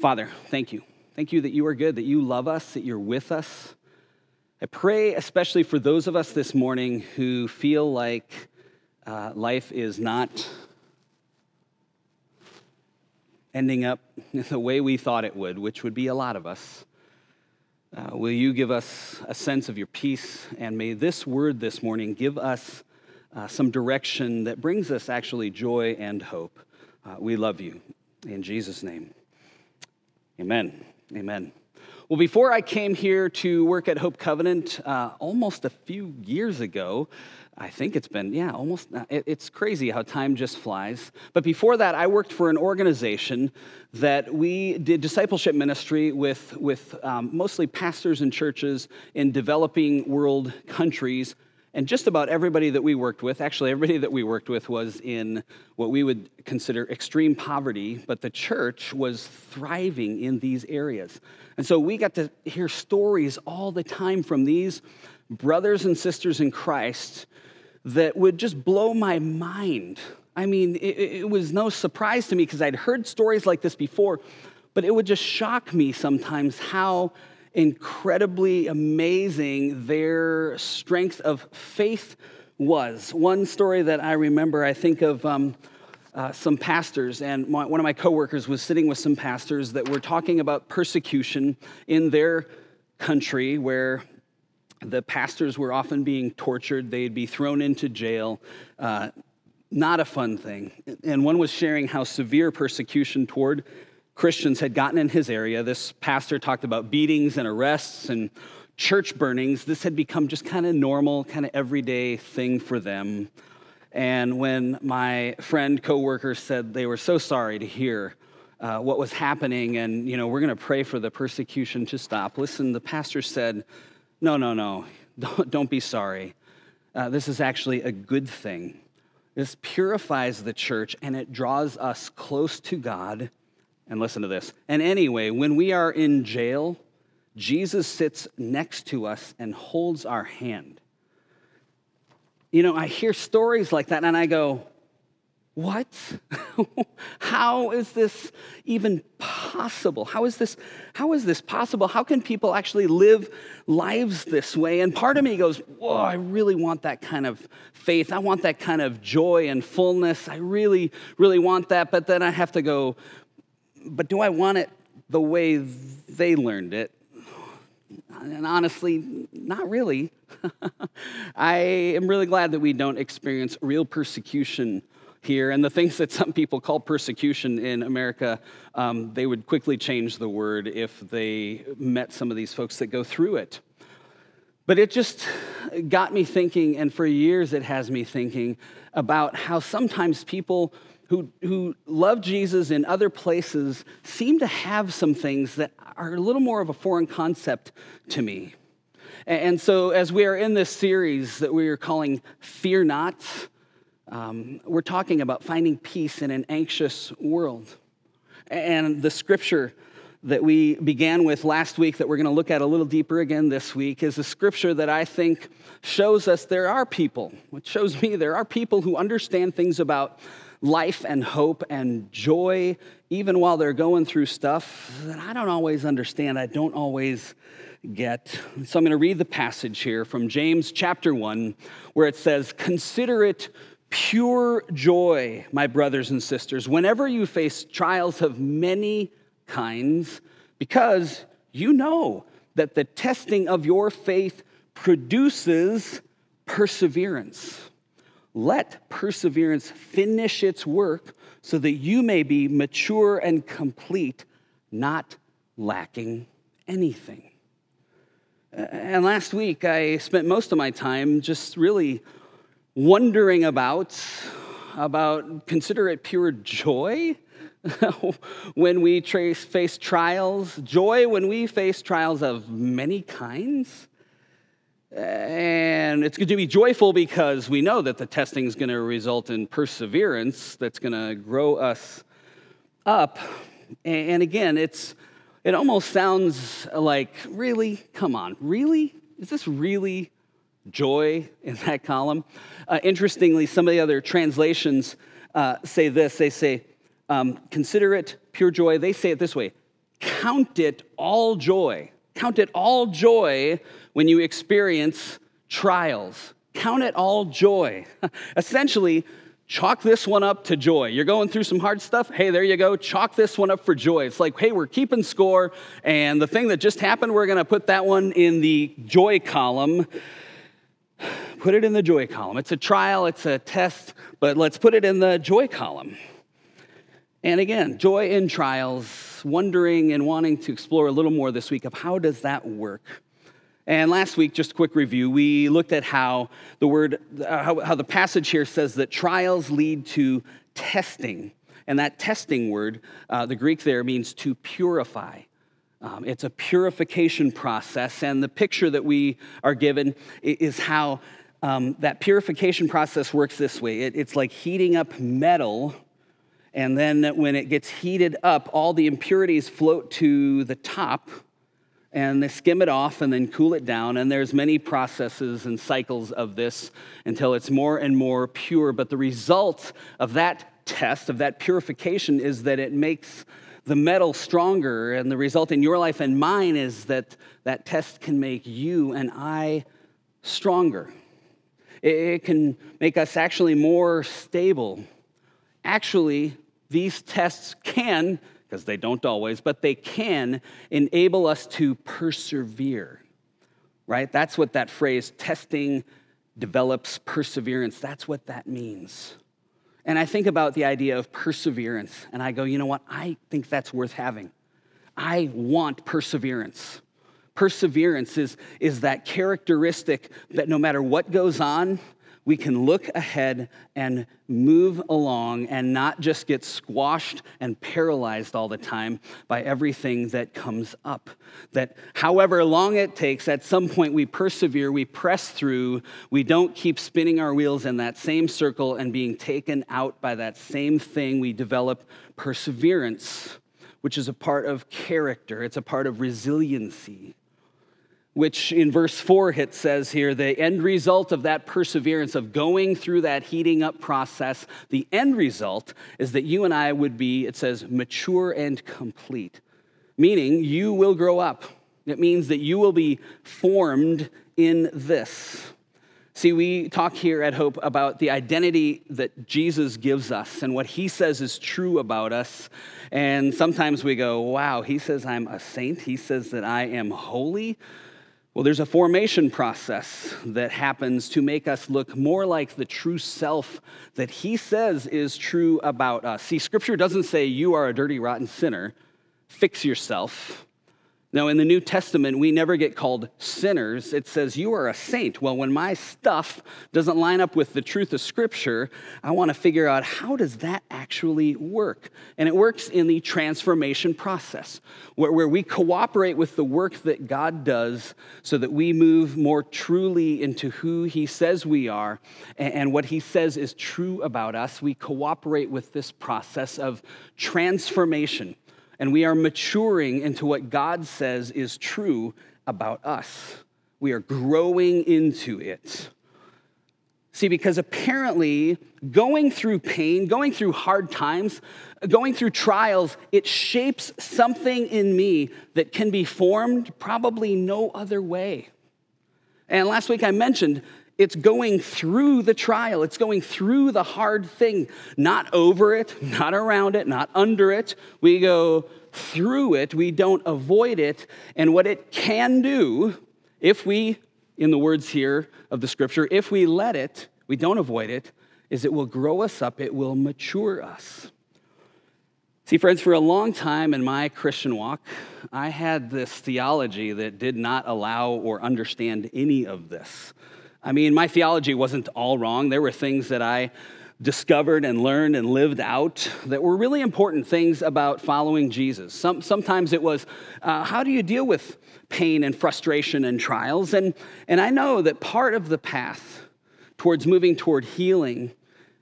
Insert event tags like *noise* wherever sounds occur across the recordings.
Father, thank you. Thank you that you are good, that you love us, that you're with us. I pray especially for those of us this morning who feel like uh, life is not ending up *laughs* the way we thought it would, which would be a lot of us. Uh, will you give us a sense of your peace? And may this word this morning give us uh, some direction that brings us actually joy and hope. Uh, we love you. In Jesus' name, amen. Amen. Well, before I came here to work at Hope Covenant uh, almost a few years ago, I think it's been, yeah, almost, uh, it's crazy how time just flies. But before that, I worked for an organization that we did discipleship ministry with, with um, mostly pastors and churches in developing world countries and just about everybody that we worked with, actually, everybody that we worked with was in what we would consider extreme poverty, but the church was thriving in these areas. And so we got to hear stories all the time from these brothers and sisters in Christ that would just blow my mind. I mean, it, it was no surprise to me because I'd heard stories like this before, but it would just shock me sometimes how incredibly amazing their strength of faith was. One story that I remember, I think of um, uh, some pastors, and my, one of my coworkers was sitting with some pastors that were talking about persecution in their country where the pastors were often being tortured, they'd be thrown into jail. Uh, not a fun thing. And one was sharing how severe persecution toward Christians had gotten in his area. This pastor talked about beatings and arrests and church burnings. This had become just kind of normal, kind of everyday thing for them. And when my friend, coworker said they were so sorry to hear uh, what was happening, and you know, we're going to pray for the persecution to stop. Listen, the pastor said, "No, no, no, don't, don't be sorry. Uh, this is actually a good thing. This purifies the church and it draws us close to God." And listen to this. And anyway, when we are in jail, Jesus sits next to us and holds our hand. You know, I hear stories like that and I go, what? *laughs* how is this even possible? How is this how is this possible? How can people actually live lives this way? And part of me goes, "Whoa, I really want that kind of faith. I want that kind of joy and fullness. I really really want that." But then I have to go, but do I want it the way they learned it? And honestly, not really. *laughs* I am really glad that we don't experience real persecution here. And the things that some people call persecution in America, um, they would quickly change the word if they met some of these folks that go through it. But it just got me thinking, and for years it has me thinking about how sometimes people who, who love Jesus in other places seem to have some things that are a little more of a foreign concept to me. And so, as we are in this series that we are calling Fear Not, um, we're talking about finding peace in an anxious world. And the scripture that we began with last week, that we're going to look at a little deeper again this week, is a scripture that I think shows us there are people, which shows me there are people who understand things about life and hope and joy, even while they're going through stuff that I don't always understand, I don't always get. So I'm going to read the passage here from James chapter 1, where it says, Consider it pure joy, my brothers and sisters, whenever you face trials of many kinds, because you know that the testing of your faith produces perseverance. Let perseverance finish its work so that you may be mature and complete, not lacking anything. And last week, I spent most of my time just really wondering about, about consider it pure joy *laughs* when we trace, face trials, joy when we face trials of many kinds. And it's going to be joyful because we know that the testing is going to result in perseverance that's going to grow us up. And again, it's it almost sounds like, really? Come on, really? Is this really joy in that column? Uh, interestingly, some of the other translations uh, say this. They say, um, consider it pure joy. They say it this way count it all joy. Count it all joy when you experience trials. Count it all joy. *laughs* Essentially, chalk this one up to joy. You're going through some hard stuff. Hey, there you go. Chalk this one up for joy. It's like, hey, we're keeping score, and the thing that just happened, we're going to put that one in the joy column. *sighs* Put it in the joy column. It's a trial, it's a test, but let's put it in the joy column. And again, joy in trials, wondering and wanting to explore a little more this week of how does that work? And last week, just a quick review, we looked at how the word, uh, how, how the passage here says that trials lead to testing. And that testing word, uh, the Greek there means to purify. Um, it's a purification process. And the picture that we are given is how um, that purification process works this way it, it's like heating up metal. And then when it gets heated up, all the impurities float to the top and they skim it off and then cool it down. And there's many processes and cycles of this until it's more and more pure. But the result of that test of that purification is that it makes the metal stronger. And the result in your life and mine is that that test can make you and i stronger. It can make us actually more stable. Actually these tests can because they don't always, but they can enable us to persevere, right? That's what that phrase, testing develops perseverance, that's what that means. And I think about the idea of perseverance, and I go, you know what? I think that's worth having. I want perseverance. Perseverance is, is that characteristic that no matter what goes on, we can look ahead and move along and not just get squashed and paralyzed all the time by everything that comes up. That however long it takes, at some point we persevere, we press through, we don't keep spinning our wheels in that same circle and being taken out by that same thing. We develop perseverance, which is a part of character, it's a part of resiliency which in verse 4 it says here the end result of that perseverance of going through that heating up process the end result is that you and i would be it says mature and complete meaning you will grow up. It means that you will be formed in this. See we talk here at hope about the identity that jesus gives us and what he says is true about us. And sometimes we go wow he says i'm a saint. He says that i am holy well, there's a formation process that happens to make us look more like the true self that he says is true about us. See, scripture doesn't say you are a dirty, rotten sinner, fix yourself. Now, in the New Testament, we never get called sinners. It says, You are a saint. Well, when my stuff doesn't line up with the truth of Scripture, I want to figure out how does that actually work? And it works in the transformation process, where, where we cooperate with the work that God does so that we move more truly into who He says we are and, and what He says is true about us. We cooperate with this process of transformation and we are maturing into what God says is true about us. We are growing into it. See, because apparently going through pain, going through hard times, going through trials, it shapes something in me that can be formed probably no other way. And last week I mentioned it's going through the trial, it's going through the hard thing, not over it, not around it, not under it. We go through it, we don't avoid it. And what it can do, if we, in the words here of the scripture, if we let it, we don't avoid it, is it will grow us up, it will mature us. See, friends, for a long time in my Christian walk, I had this theology that did not allow or understand any of this. I mean, my theology wasn't all wrong. There were things that I discovered and learned and lived out that were really important things about following Jesus. Some, sometimes it was uh, how do you deal with pain and frustration and trials? And, and I know that part of the path towards moving toward healing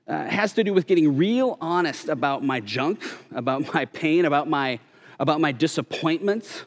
uh, has to do with getting real honest about my junk, about *laughs* my pain, about my, about my disappointments.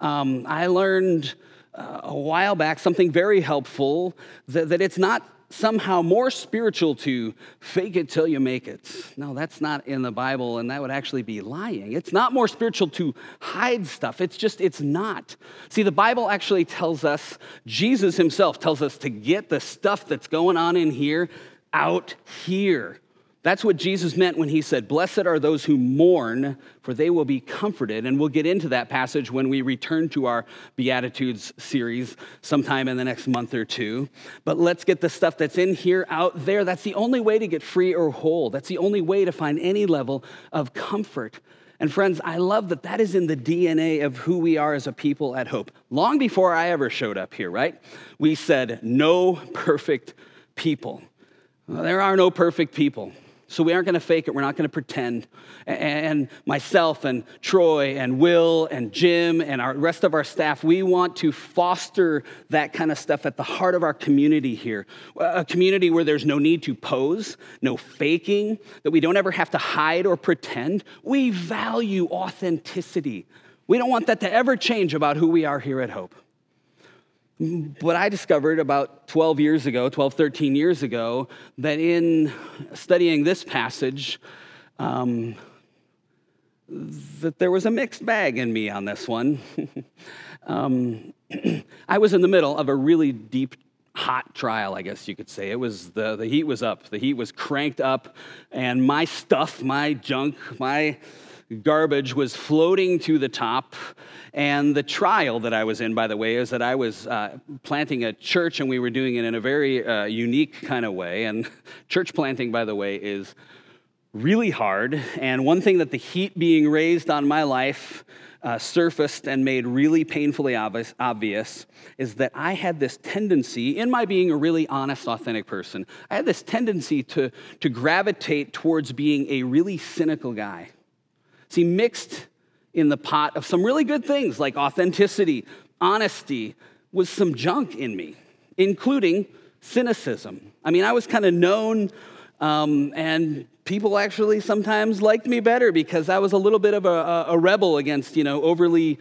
Um, I learned uh, a while back something very helpful that, that it's not somehow more spiritual to fake it till you make it. No, that's not in the Bible, and that would actually be lying. It's not more spiritual to hide stuff. It's just, it's not. See, the Bible actually tells us, Jesus himself tells us to get the stuff that's going on in here out here. That's what Jesus meant when he said, Blessed are those who mourn, for they will be comforted. And we'll get into that passage when we return to our Beatitudes series sometime in the next month or two. But let's get the stuff that's in here out there. That's the only way to get free or whole. That's the only way to find any level of comfort. And friends, I love that that is in the DNA of who we are as a people at Hope. Long before I ever showed up here, right? We said, no perfect people. Well, there are no perfect people. So we aren't going to fake it. We're not going to pretend. And myself and Troy and Will and Jim and our rest of our staff, we want to foster that kind of stuff at the heart of our community here. A community where there's no need to pose, no faking, that we don't ever have to hide or pretend. We value authenticity. We don't want that to ever change about who we are here at Hope. But I discovered about 12 years ago, 12, 13 years ago, that in studying this passage, um, that there was a mixed bag in me on this one. *laughs* um, *clears throat* I was in the middle of a really deep, hot trial, I guess you could say. It was the, the heat was up, the heat was cranked up, and my stuff, my junk, my garbage was floating to the top. And the trial that I was in, by the way, is that I was uh, planting a church and we were doing it in a very uh, unique kind of way. And *laughs* church planting, by the way, is really hard. And one thing that the heat being raised on my life uh, surfaced and made really painfully obvious, obvious is that I had this tendency, in my being a really honest, authentic person, I had this tendency to, to gravitate towards being a really cynical guy. See, mixed in the pot of some really good things like authenticity, honesty, was some junk in me, including cynicism. I mean, I was kind of known, um, and people actually sometimes liked me better because I was a little bit of a, a rebel against, you know, overly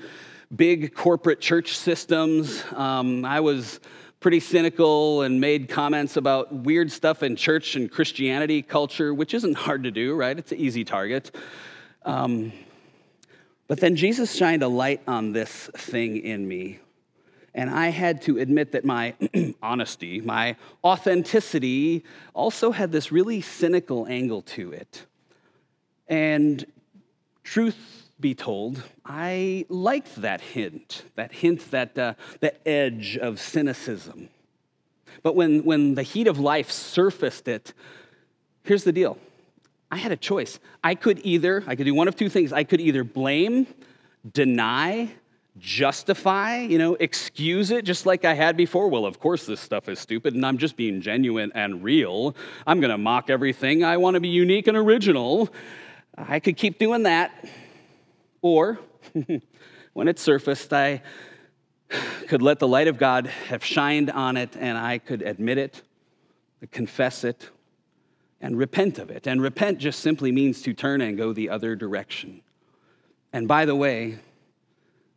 big corporate church systems. Um, I was pretty cynical and made comments about weird stuff in church and Christianity culture, which isn't hard to do, right? It's an easy target. Um, but then Jesus shined a light on this thing in me. And I had to admit that my *clears throat* honesty, my authenticity, also had this really cynical angle to it. And truth be told, I liked that hint, that hint, that, uh, that edge of cynicism. But when, when the heat of life surfaced it, here's the deal I had a choice. I could either, I could do one of two things. I could either blame, deny, justify, you know, excuse it just like I had before. Well, of course, this stuff is stupid, and I'm just being genuine and real. I'm going to mock everything. I want to be unique and original. I could keep doing that. Or, *laughs* when it surfaced, I could let the light of God have shined on it, and I could admit it, confess it, and repent of it. And repent just simply means to turn and go the other direction. And by the way,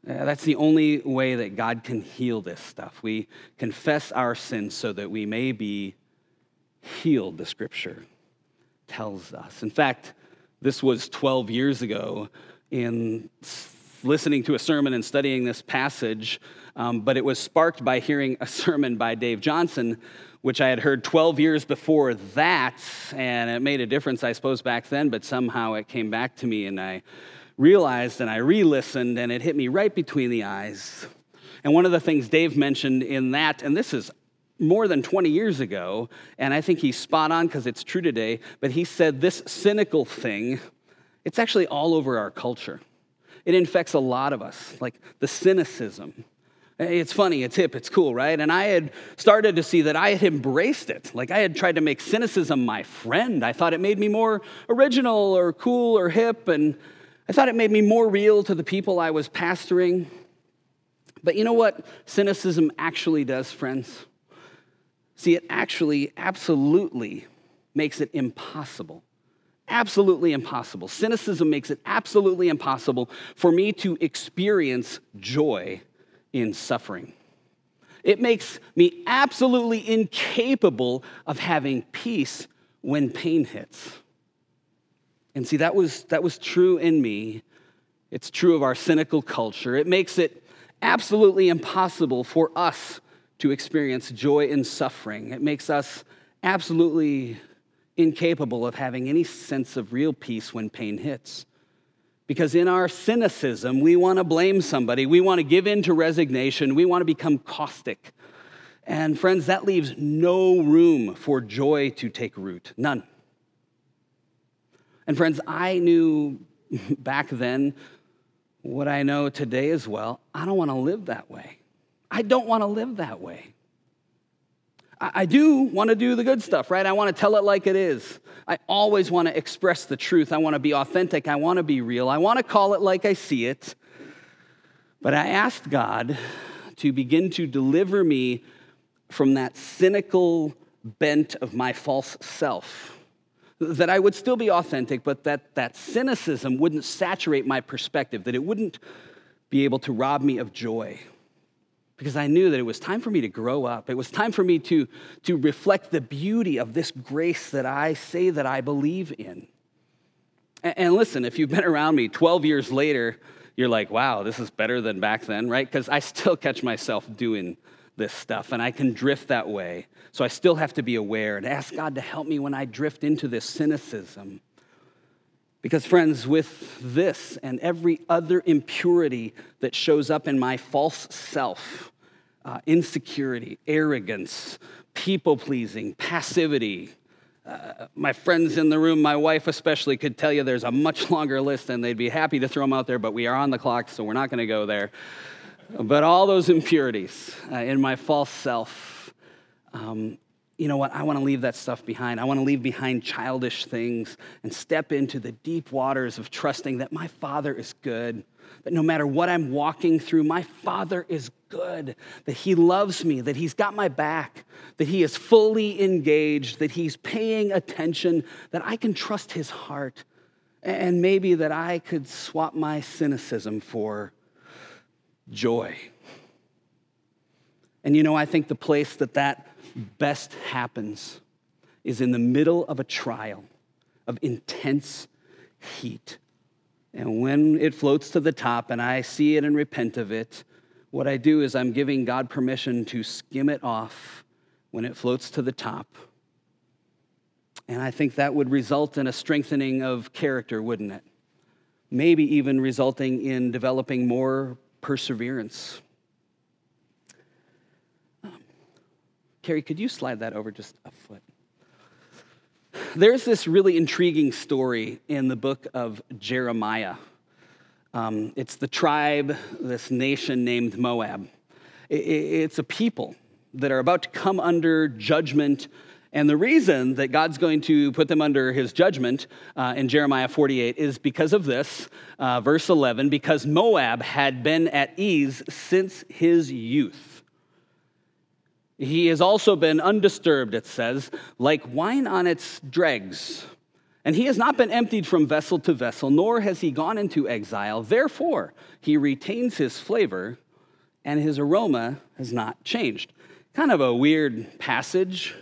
uh, that's the only way that God can heal this stuff. We confess our sins so that we may be healed, the scripture tells us. In fact, this was 12 years ago in listening to a sermon and studying this passage, um, but it was sparked by hearing a *laughs* sermon by Dave Johnson which I had heard 12 years before that, and it made a difference, I suppose, back then, but somehow it came back to me, and I realized and I re listened, and it hit me right between the eyes. And one of the things Dave mentioned in that, and this is more than 20 years ago, and I think he's spot on because it's true today, but he said this cynical thing, it's actually all over our culture. It infects a lot of us, like the cynicism it's funny, it's hip, it's cool, right? And I had started to see that I had embraced it. Like I had tried to make cynicism my friend. I thought it made me more original or cool or hip, and I thought it made me more real to the people I was pastoring. But you know what cynicism actually does, friends? See, it actually absolutely makes it impossible. Absolutely impossible. Cynicism makes it absolutely impossible for me to experience joy in suffering. It makes me absolutely incapable of having peace when pain hits. And see, that was, that was true in me. It's true of our cynical culture. It makes it absolutely impossible for us to experience joy in suffering. It makes us absolutely incapable of having any sense of real peace when pain hits. Because in our cynicism, we want to blame somebody, we want to give in to resignation, we want to become caustic. And friends, that leaves no room for joy to take root. None. And friends, I knew *laughs* back then what I know today as well. I don't want to live that way. I don't want to live that way. I do want to do the good stuff, right? I want to tell it like it is. I always want to express the truth. I want to be authentic. I want to be real. I want to call it like I see it. But I asked God to begin to deliver me from that cynical bent of my false self. That I would still be authentic, but that that cynicism wouldn't saturate my perspective, that it wouldn't be able to rob me of joy because I knew that it was time for me to grow up. It was time for me to, to reflect the beauty of this grace that I say that I believe in. And, and listen, if you've been around me 12 years later, you're like, wow, this is better than back then, right? Because I still catch myself doing this stuff and I can drift that way. So I still have to be aware and ask God to help me when I drift into this cynicism. Because, friends, with this and every other impurity that shows up in my false self, uh, insecurity, arrogance, people pleasing, passivity, uh, my friends in the room, my wife especially, could tell you there's a much longer list and they'd be happy to throw them out there, but we are on the clock, so we're not going to go there. But all those impurities uh, in my false self, um, you know what? I want to leave that stuff behind. I want to leave behind childish things and step into the deep waters of trusting that my Father is good, that no matter what I'm walking through, my Father is good, that He loves me, that He's got my back, that He is fully engaged, that He's paying attention, that I can trust His heart, and maybe that I could swap my cynicism for joy. And you know, I think the place that that best happens is in the middle of a trial of intense heat. And when it floats to the top and I see it and repent of it, what I do is I'm giving God permission to skim it off when it floats to the top. And I think that would result in a strengthening of character, wouldn't it? Maybe even resulting in developing more perseverance. Carrie, could you slide that over just a foot? There's this really intriguing story in the book of Jeremiah. Um, it's the tribe, this nation named Moab. It's a people that are about to come under judgment. And the reason that God's going to put them under his judgment uh, in Jeremiah 48 is because of this, uh, verse 11, because Moab had been at ease since his youth. He has also been undisturbed, it says, like wine on its dregs. And he has not been emptied from vessel to vessel, nor has he gone into exile. Therefore, he retains his flavor, and his aroma has not changed. Kind of a weird passage.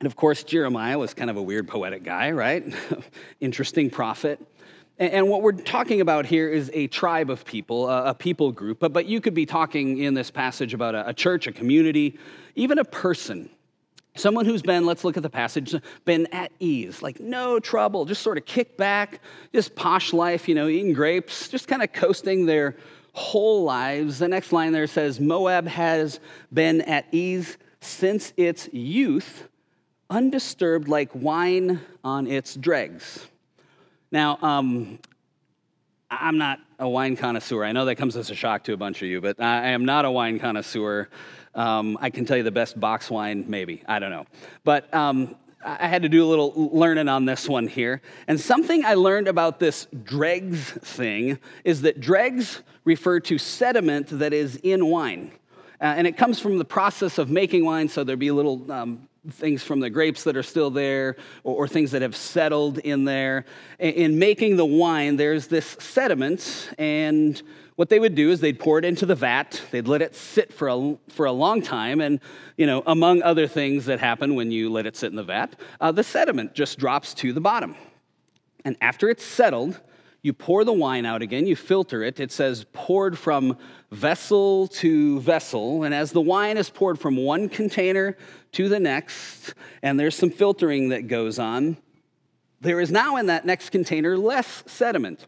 And of course, Jeremiah was kind of a weird poetic guy, right? *laughs* Interesting prophet. And what we're talking about here is a tribe of people, a people group, but, you could be talking in this passage about a, a church, a community, even a person. Someone who's been, let's look at the passage, been at ease, like no trouble, just sort of kick back, just posh life, you know, eating grapes, just kind of coasting their whole lives. The next line there says Moab has been at ease since its youth, undisturbed like wine on its dregs. Now, um, I'm not a wine connoisseur. I know that comes as a shock to a bunch of you, but I am not a wine connoisseur. Um, I can tell you the best box wine, maybe. I don't know. But um, I had to do a little learning on this one here. And something I learned about this dregs thing is that dregs refer to sediment that is in wine. Uh, and it comes from the process of making wine, so there'd be little um, things from the grapes that are still there or, or things that have settled in there. In, in making the wine, there's this sediment, and what they would do is they'd pour it into the vat, they'd let it sit for a, for a long time, and, you know, among other things that happen when you let it sit in the vat, uh, the sediment just drops to the bottom. And after it's settled, you pour the wine out again, you filter it. It says poured from vessel to vessel. And as the wine is poured from one container to the next, and there's some filtering that goes on, there is now in that next container less sediment.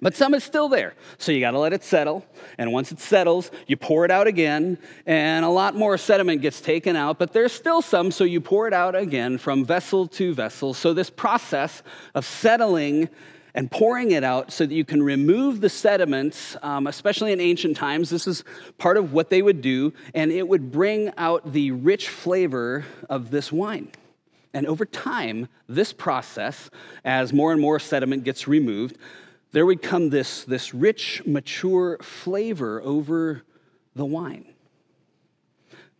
But some is still there. So you got to let it settle. And once it settles, you pour it out again, and a lot more sediment gets taken out, but there's still some, so you pour it out again from vessel to vessel. So this process of settling and pouring it out so that you can remove the sediments, um, especially in ancient times. This is part of what they would do, and it would bring out the rich flavor of this wine. And over time, this process, as more and more sediment gets removed, there would come this, this rich, mature flavor over the wine.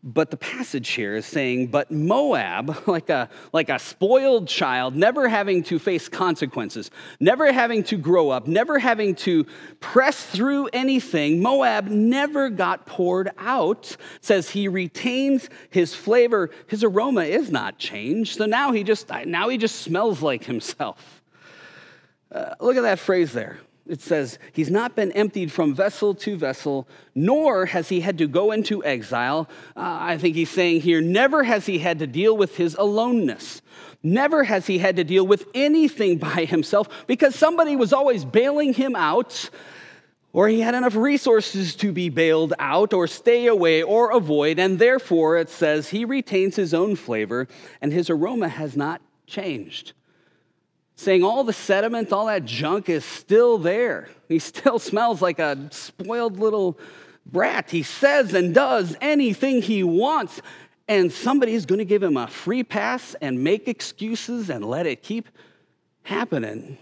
But the passage here is saying, but Moab, *laughs* like a, like a spoiled child, never having to face consequences, never having to grow up, never having to press through anything, Moab never got poured out. says he retains his flavor. His aroma is not changed. So now he just, now he just smells like himself. Uh, look at that phrase there. It says, He's not been emptied from vessel to vessel, nor has he had to go into exile. Uh, I think he's saying here, never has he had to deal with his aloneness. Never has he had to deal with anything by himself because somebody was always bailing him out, or he had enough resources to be bailed out, or stay away, or avoid. And therefore, it says, he retains his own flavor, and his aroma has not changed saying all the sediment, all that junk is still there. He still *laughs* smells like a spoiled little brat. He says and does anything he wants, and somebody's going to give him a free pass and make excuses and let it keep happening.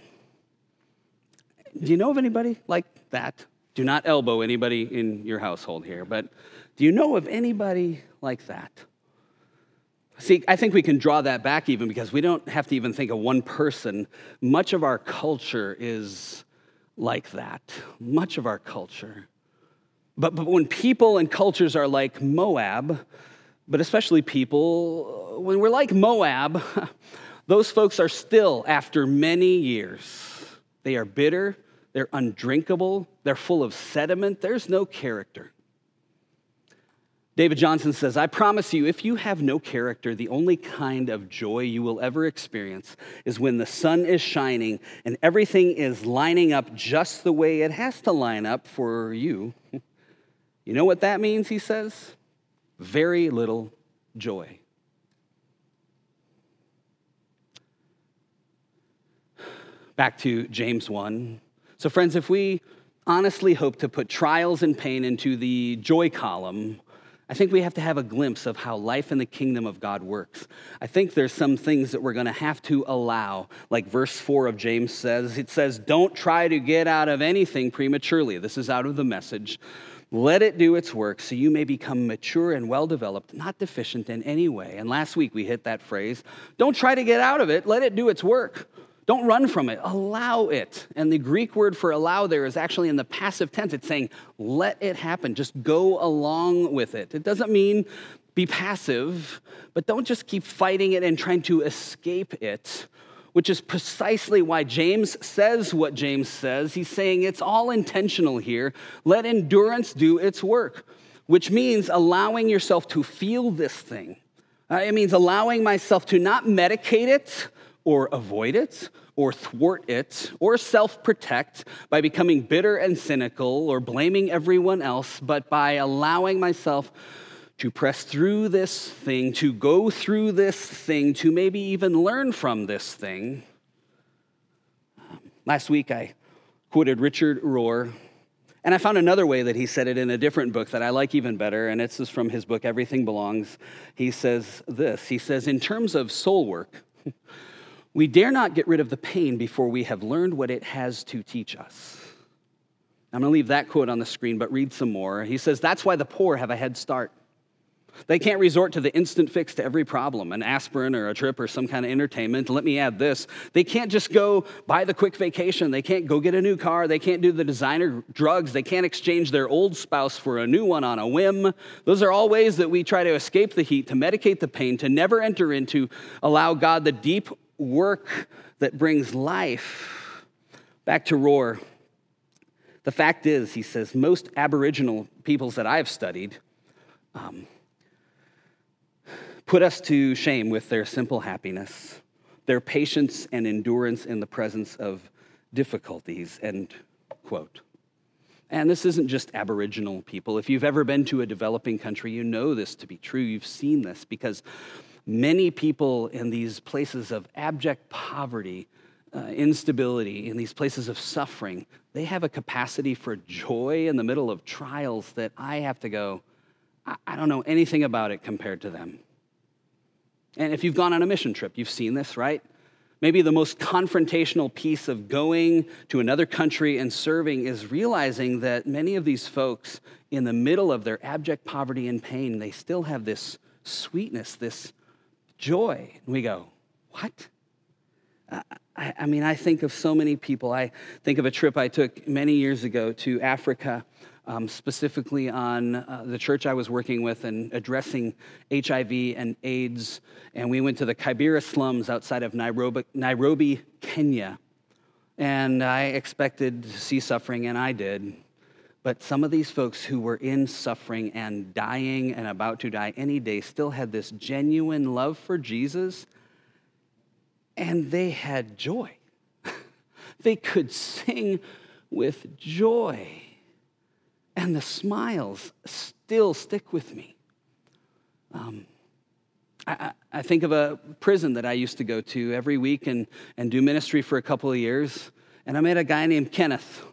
Do you know of anybody like that? Do not elbow anybody in your household here, but do you know of anybody like that? See, I think we can draw that back even because we don't have to even think of one person. Much of our culture is like that. Much of our culture. But, but when people and cultures are like Moab, but especially people, when we're like Moab, *laughs* those folks are still, after many years, they are bitter, they're undrinkable, they're full of sediment, there's no character. David Johnson says, I promise you, if you have no character, the only kind of joy you will ever experience is when the sun is shining and everything is lining up just the way it has to line up for you. *laughs* You know what that means, he says? Very little joy. *sighs* Back to James 1. So, friends, if we honestly hope to put trials and pain into the joy column, I think we have to have a glimpse of how life in the kingdom of God works. I think there's some things that we're going to have to allow. Like verse 4 of James says, it says, Don't try to get out of anything prematurely. This is out of the message. Let it do its work so you may become mature and well developed, not deficient in any way. And last week we hit that phrase don't try to get out of it, let it do its work. Don't run from it, allow it. And the Greek word for allow there is actually in the passive tense. It's saying, let it happen, just go along with it. It doesn't mean be passive, but don't just keep fighting it and trying to escape it, which is precisely why James says what James says. He's saying it's all intentional here. Let endurance do its work, which means allowing yourself to feel this thing. Uh, it means allowing myself to not medicate it or avoid it, or thwart it, or self protect by becoming bitter and cynical or blaming everyone else, but by allowing myself to press through this thing, to go through this thing, to maybe even learn from this thing. Last week I quoted Richard Rohr, and I found another way that he said it in a different book that I like even better, and it's from his book, Everything Belongs. He says this He says, In terms of soul work, *laughs* we dare not get rid of the pain before we have learned what it has to teach us. I'm going to leave that quote on the screen, but read some more. He says, That's why the poor have a head start. They can't resort to the instant fix to every problem, an aspirin or a trip or some kind of entertainment. Let me add this they can't just go buy the quick vacation. They can't go get a new car. They can't do the designer drugs. They can't exchange their old spouse for a new one on a whim. Those are all ways that we try to escape the heat, to medicate the pain, to never enter into, allow God the deep work that brings life. Back to Rohr. The fact is, he says, most Aboriginal peoples that I've studied, um, put us to shame with their simple happiness, their patience and endurance in the presence of difficulties, end quote. And this isn't just Aboriginal people. If you've ever been to a developing country, you know this to be true. You've seen this because many people in these places of abject poverty, uh, instability, in these places of suffering, they have a capacity for joy in the middle of trials that I have to go, I, I don't know anything about it compared to them. And if you've gone on a mission trip, you've seen this, right? Maybe the most confrontational piece of going to another country and serving is realizing that many of these folks, in the middle of their abject poverty and pain, they still have this sweetness, this joy. And we go, What? I, I, mean, I think of so many people. I think of a trip I took many years ago to Africa um, specifically on uh, the church I was working with and addressing HIV and AIDS. And we went to the Kibera slums outside of Nairobi, Nairobi, Kenya. And I expected to see suffering, and I did. But some of these folks who were in suffering and dying and about to die any day still had this genuine love for Jesus, and they had joy. *laughs* they could sing with joy and the smiles still stick with me. Um, I, I, think of a prison that I used to go to every week and, and do ministry for a couple of years. And I met a guy named Kenneth.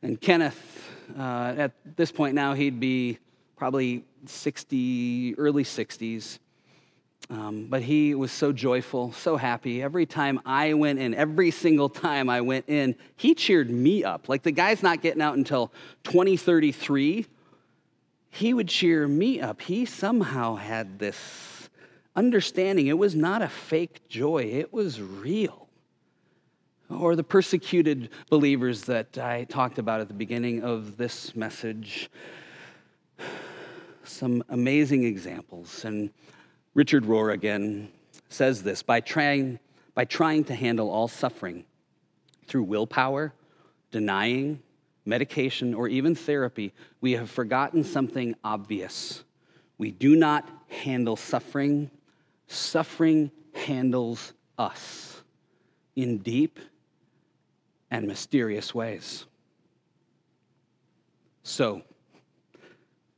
And Kenneth, uh, at this point now, he'd be probably 60, early 60s. Um, but he was so joyful, so happy. Every time I went in, every single time I went in, he cheered me up. Like the guy's not getting out until 2033. He would cheer me up. He somehow had this understanding. It was not a fake joy, it was real. Or the persecuted believers that I talked about at the beginning of this message. Some amazing examples. And Richard Rohr again says this by trying, by trying to handle all suffering through willpower, denying, medication, or even therapy, we have forgotten something obvious. We do not handle suffering, suffering handles us in deep and mysterious ways. So,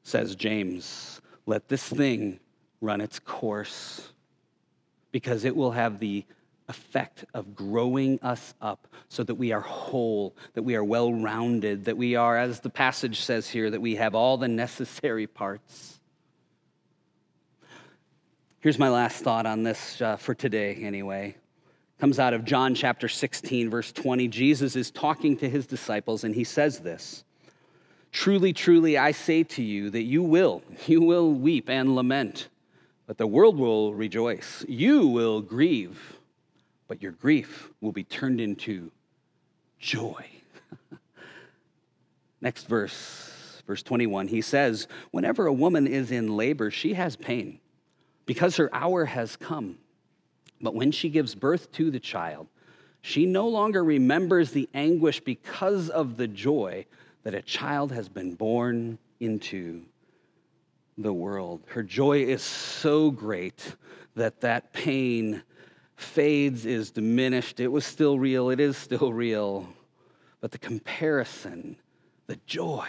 says James, let this thing run its course because it will have the effect of growing us up so that we are whole, that we are well rounded, that we are, as the passage says here, that we have all the necessary parts. Here's my last thought on this uh, for today, anyway. Comes out of John chapter 16, verse 20. Jesus is talking to his disciples, and he says this Truly, truly, I say to you that you will, *laughs* you will weep and lament but the world will rejoice. You will grieve, but your grief will be turned into joy. *laughs* Next verse, verse 21, he says, Whenever a woman is in labor, she has pain because her hour has come. But when she gives birth to the child, she no longer remembers the anguish because of the joy that a child has been born into the world. Her joy is so great that that pain fades, is diminished. It was still real, it is still real. But the comparison, the joy,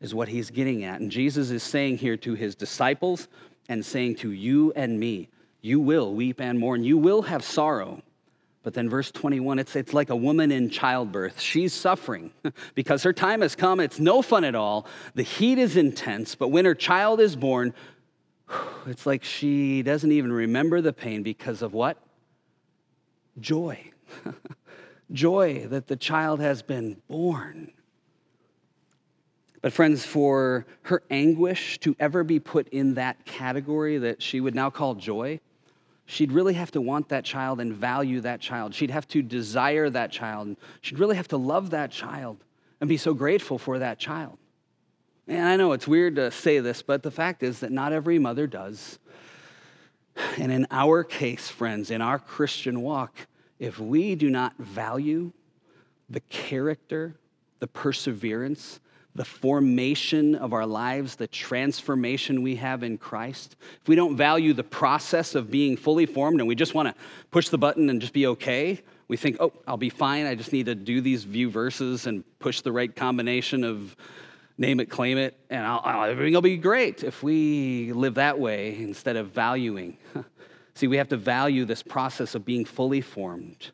is what he's getting at. And Jesus is saying here to his disciples and saying to you and me, you will weep and mourn, you will have sorrow. But then, verse 21, it's, it's like a woman in childbirth. She's suffering *laughs* because her time has come. It's no fun at all. The heat is intense. But when her child is born, *sighs* it's like she doesn't even remember the pain because of what? Joy. *laughs* Joy that the child has been born. But, friends, for her anguish to ever be put in that category that she would now call joy, she'd really have to want that child and value that child. She'd have to desire that child. She'd really have to love that child and be so grateful for that child. And I know it's weird to say this, but the fact is that not every mother does. And in our case, friends, in our Christian walk, if we do not value the character, the perseverance, the formation of our lives, the transformation we have in Christ, if we don't value the process of being fully formed and we just want to push the button and just be okay, we think, oh, I'll be fine. I just need to do these view verses and push the right combination of name it, claim it, and I'll, everything will be great if we live that way instead of valuing. *laughs* See, we have to value this process of being fully formed.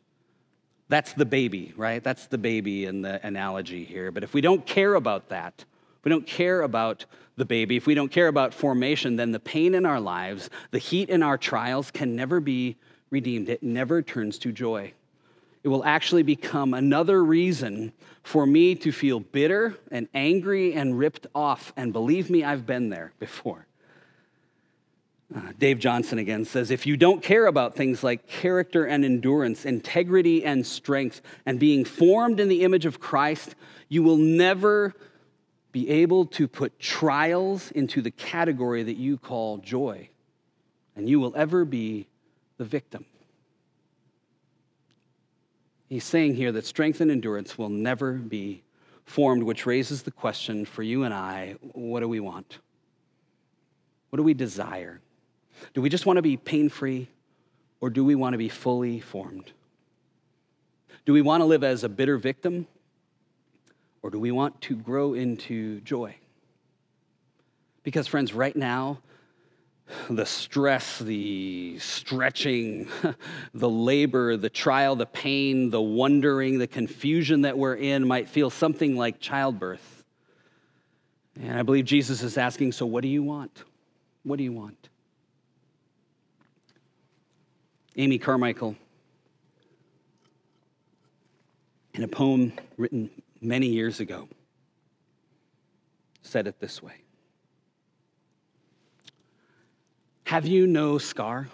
That's the baby, right? That's the baby in the analogy here. But if we don't care about that, we don't care about the baby, if we don't care about formation, then the pain in our lives, the heat in our trials can never be redeemed. It never turns to joy it will actually become another reason for me to feel bitter and angry and ripped off. And believe me, I've been there before. Uh, Dave Johnson again says if you don't care about things like character and endurance, integrity and strength, and being formed in the image of Christ, you will never be able to put trials into the category that you call joy. And you will ever be the victim. He's saying here that strength and endurance will never be formed, which raises the question for you and I what do we want? What do we desire? Do we just want to be pain free, or do we want to be fully formed? Do we want to live as a bitter victim, or do we want to grow into joy? Because, friends, right now, the stress, the stretching, *laughs* the labor, the trial, the pain, the wondering, the confusion that we're in might feel something like childbirth. And I believe Jesus is asking, So, what do you want? What do you want? Amy Carmichael, in a poem written many years ago, said it this way Have you no scar?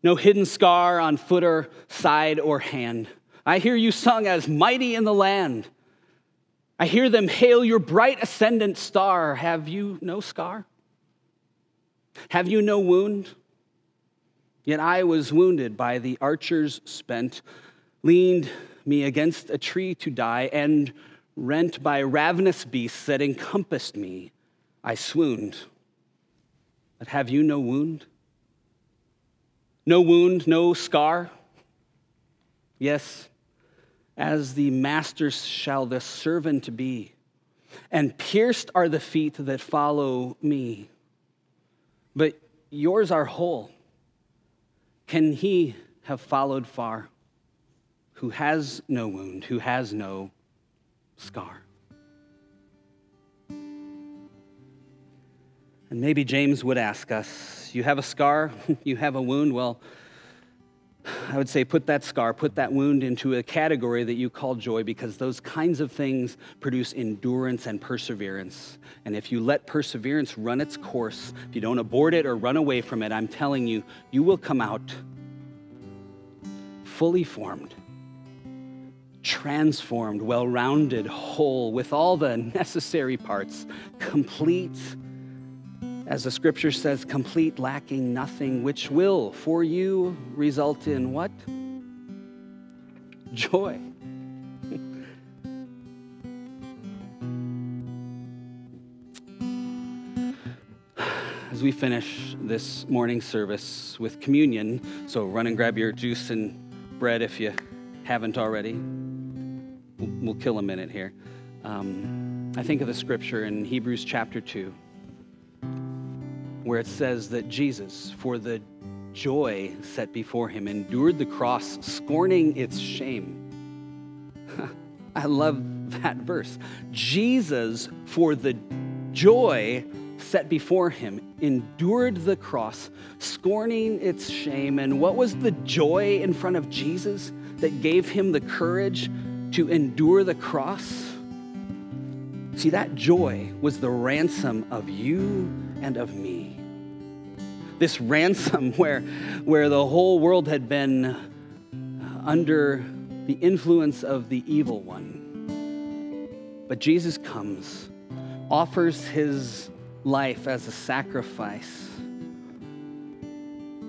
No hidden scar on foot or side or hand. I hear you sung as mighty in the land. I hear them hail your bright ascendant star. Have you no scar? Have you no wound? Yet I was wounded by the archers spent, leaned me against a tree to die, and rent by ravenous beasts that encompassed me, I swooned. But have you no wound? No wound, no scar? Yes, as the master shall the servant be, and pierced are the feet that follow me. But yours are whole. Can he have followed far who has no wound, who has no scar? And maybe James would ask us, You have a scar, *laughs* you have a wound. Well, I would say put that scar, put that wound into a category that you call joy because those kinds of things produce endurance and perseverance. And if you let perseverance run its course, if you don't abort it or run away from it, I'm telling you, you will come out fully formed, transformed, well rounded, whole, with all the *laughs* necessary parts, complete as the scripture says, complete, lacking nothing, which will for you result in what? Joy. *laughs* As we finish this morning service with communion, so run and grab your juice and bread if you haven't already. We'll, kill a minute here. Um, I think of the scripture in Hebrews chapter 2 where it says that Jesus, for the joy set before him, endured the cross, scorning its shame. *laughs* I love that verse. Jesus, for the joy set before him, endured the cross, scorning its shame. And what was the joy in front of Jesus that gave him the courage to endure the cross? See, that joy was the ransom of you and of me. This ransom *laughs* where, where the whole world had been under the influence of the evil one. But Jesus comes, offers his life as a sacrifice,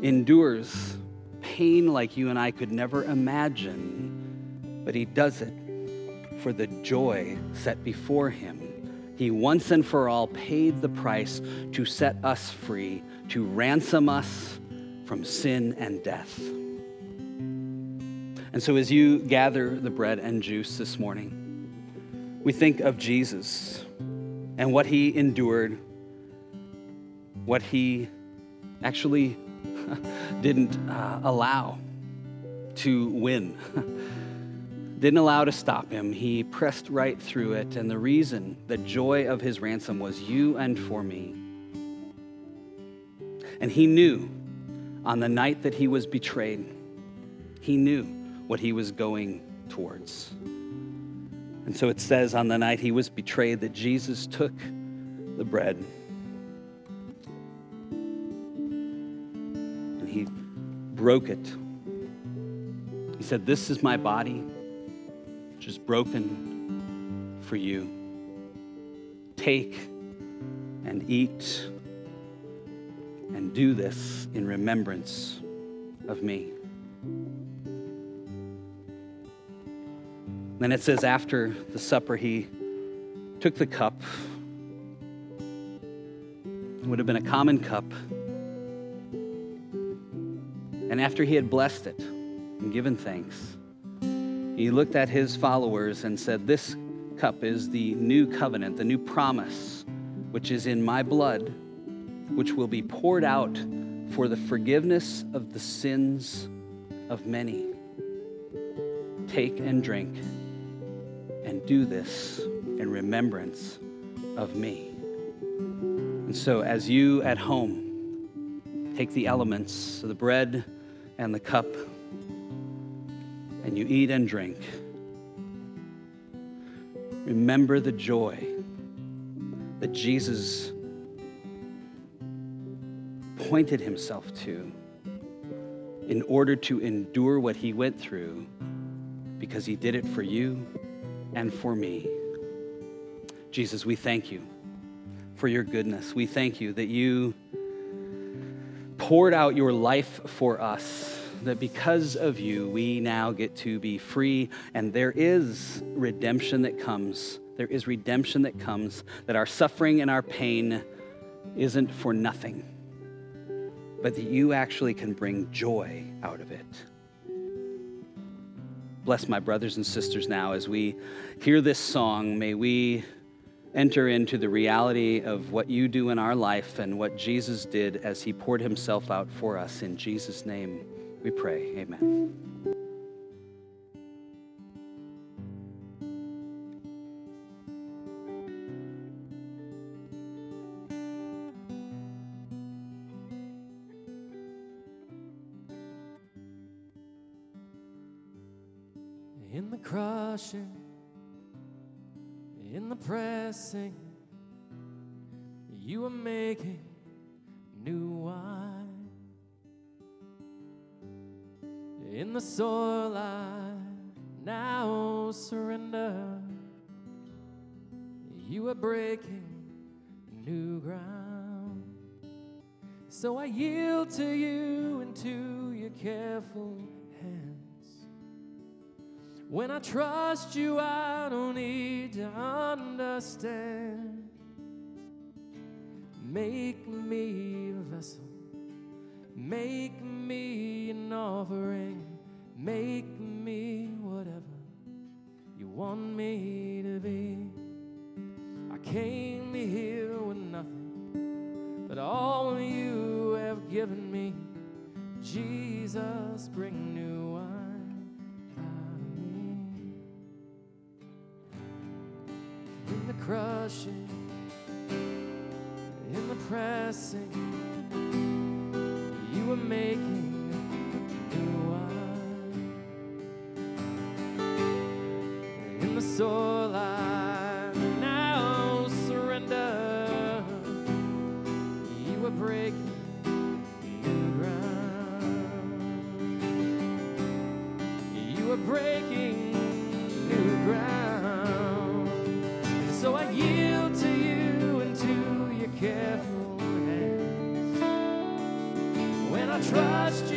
endures pain like you and I could never imagine, but he does it for the joy set before him. He once and for all paid the price to set us free, to ransom us from sin and death. And so, as you gather the bread and juice this morning, we think of Jesus and what he endured, what he actually *laughs* didn't uh, allow to win. *laughs* didn't allow to stop him. He pressed right through it. And the reason, the joy of his ransom was you and for me. And he knew on the night that he was betrayed, he knew what he was going towards. And so it says on the night he was betrayed that Jesus took the bread and he broke it. He said, This is my body is broken for you. Take and eat and do this in remembrance of me. Then it says, after the supper, he took the cup. It would have been a common cup. And after he had blessed it and given thanks, he looked at his followers and said, This cup is the new covenant, the new promise, which is in my blood, which will be poured out for the forgiveness of the sins of many. Take and drink, and do this in remembrance of me. And so, as you at home take the elements the bread and the cup, and you eat and drink, remember the joy that Jesus pointed himself to in order to endure what he went through because he did it for you and for me. Jesus, we thank you for your goodness. We thank you that you poured out your life for us that because of you, we now get to be free, and there is redemption that comes. There is redemption that comes, that our suffering and our pain isn't for nothing, but that you actually can bring joy out of it. Bless my brothers and sisters now as we hear this song. May we enter into the reality of what you do in our life and what Jesus did as he poured himself out for us. In Jesus' name. We pray. Amen. In the crushing, in the pressing, you are making new wine. In the soil I now surrender. You are breaking new ground. So I yield to you and to your careful hands. When I trust you, I don't need to understand. Make me a vessel, make me an offering. Make me whatever you want me to be. I came here with nothing, but all you have given me. Jesus, bring new wine out of me. In the crushing, in the pressing, you were making trust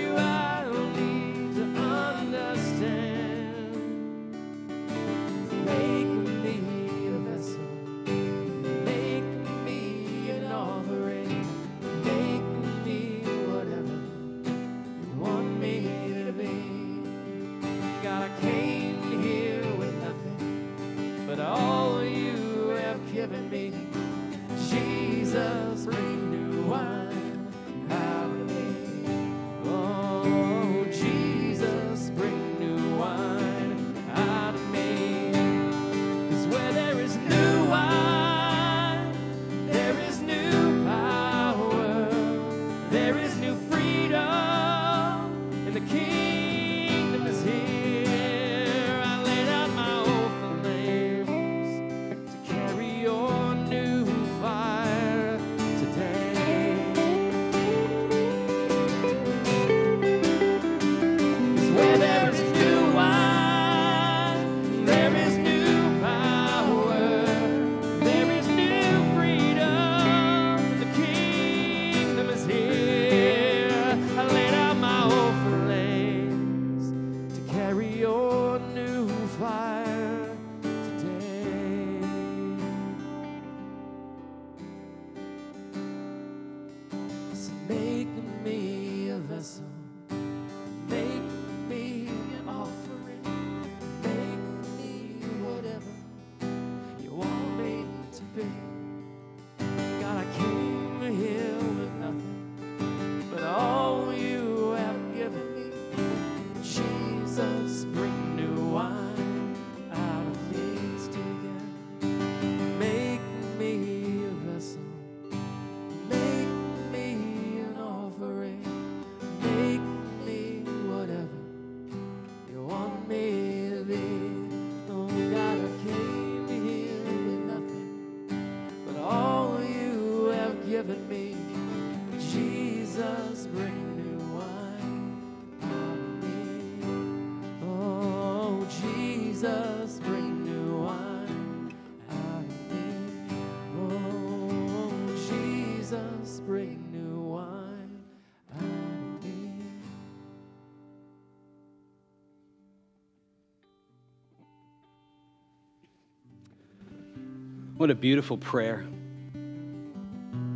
What a beautiful prayer.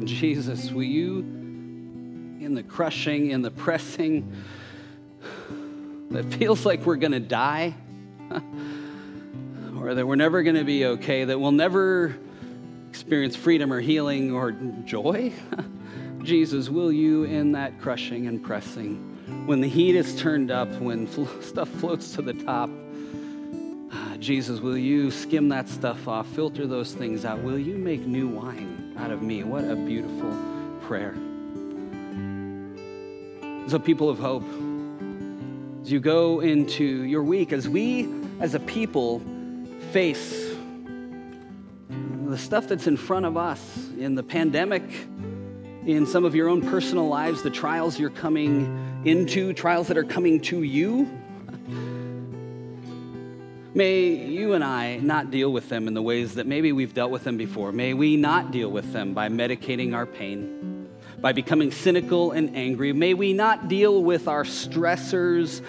Jesus, will you, in the crushing, in the pressing, that feels like we're going to die, *laughs* or that we're never going to be okay, that we'll never experience freedom or healing or joy? *laughs* Jesus, will you, in that crushing and pressing, when the heat is turned up, when *laughs* stuff floats to the top, Jesus, will you skim that stuff off, filter those things out? Will you make new wine out of me? What a beautiful prayer. So, people of hope, as you go into your week, as we as a people face the stuff that's in front of us in the pandemic, in some of your own personal lives, the trials you're coming into, trials that are coming to you. May you and I not deal with them in the ways that maybe we've dealt with them before. May we not deal with them by medicating our pain, by becoming cynical and angry. May we not deal with our stressors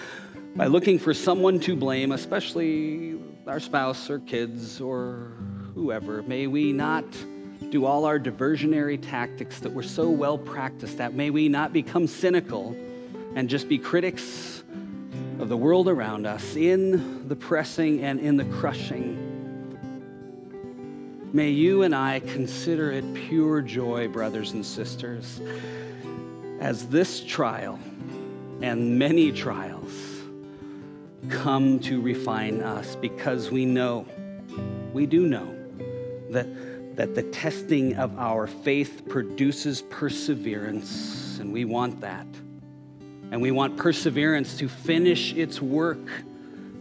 by looking for someone to blame, especially our spouse or kids or whoever. May we not do all our diversionary tactics that we're so well practiced at. May we not become cynical and just be critics of the world around us in the pressing and in the crushing. May you and I consider it pure joy, brothers and sisters, as this trial and many trials come to refine us because we know, we do know, that, that the testing of our faith produces perseverance, and we want that. And we want perseverance to finish its work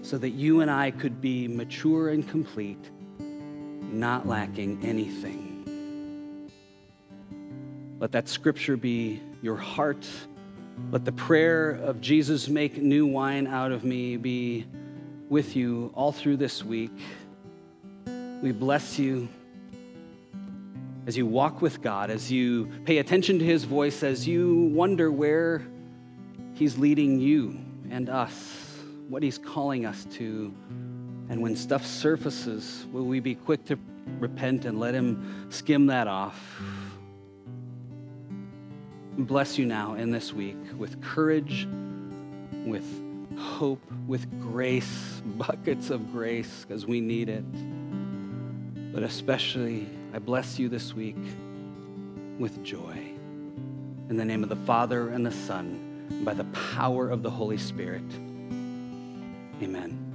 so that you and I could be mature and complete, not lacking anything. Let that scripture be your heart. Let the prayer of Jesus make new wine out of me be with you all through this week. We bless you as you walk with God, as you pay attention to His voice, as you wonder where He's leading you and us, what He's calling us to. And when stuff surfaces, will we be quick to repent and let Him skim that off? Bless you now in this week with courage, with hope, with grace, *laughs* buckets of grace, because we need it. But especially, I bless you this week with joy. In the name of the Father and the Son, by the power of the Holy Spirit. Amen.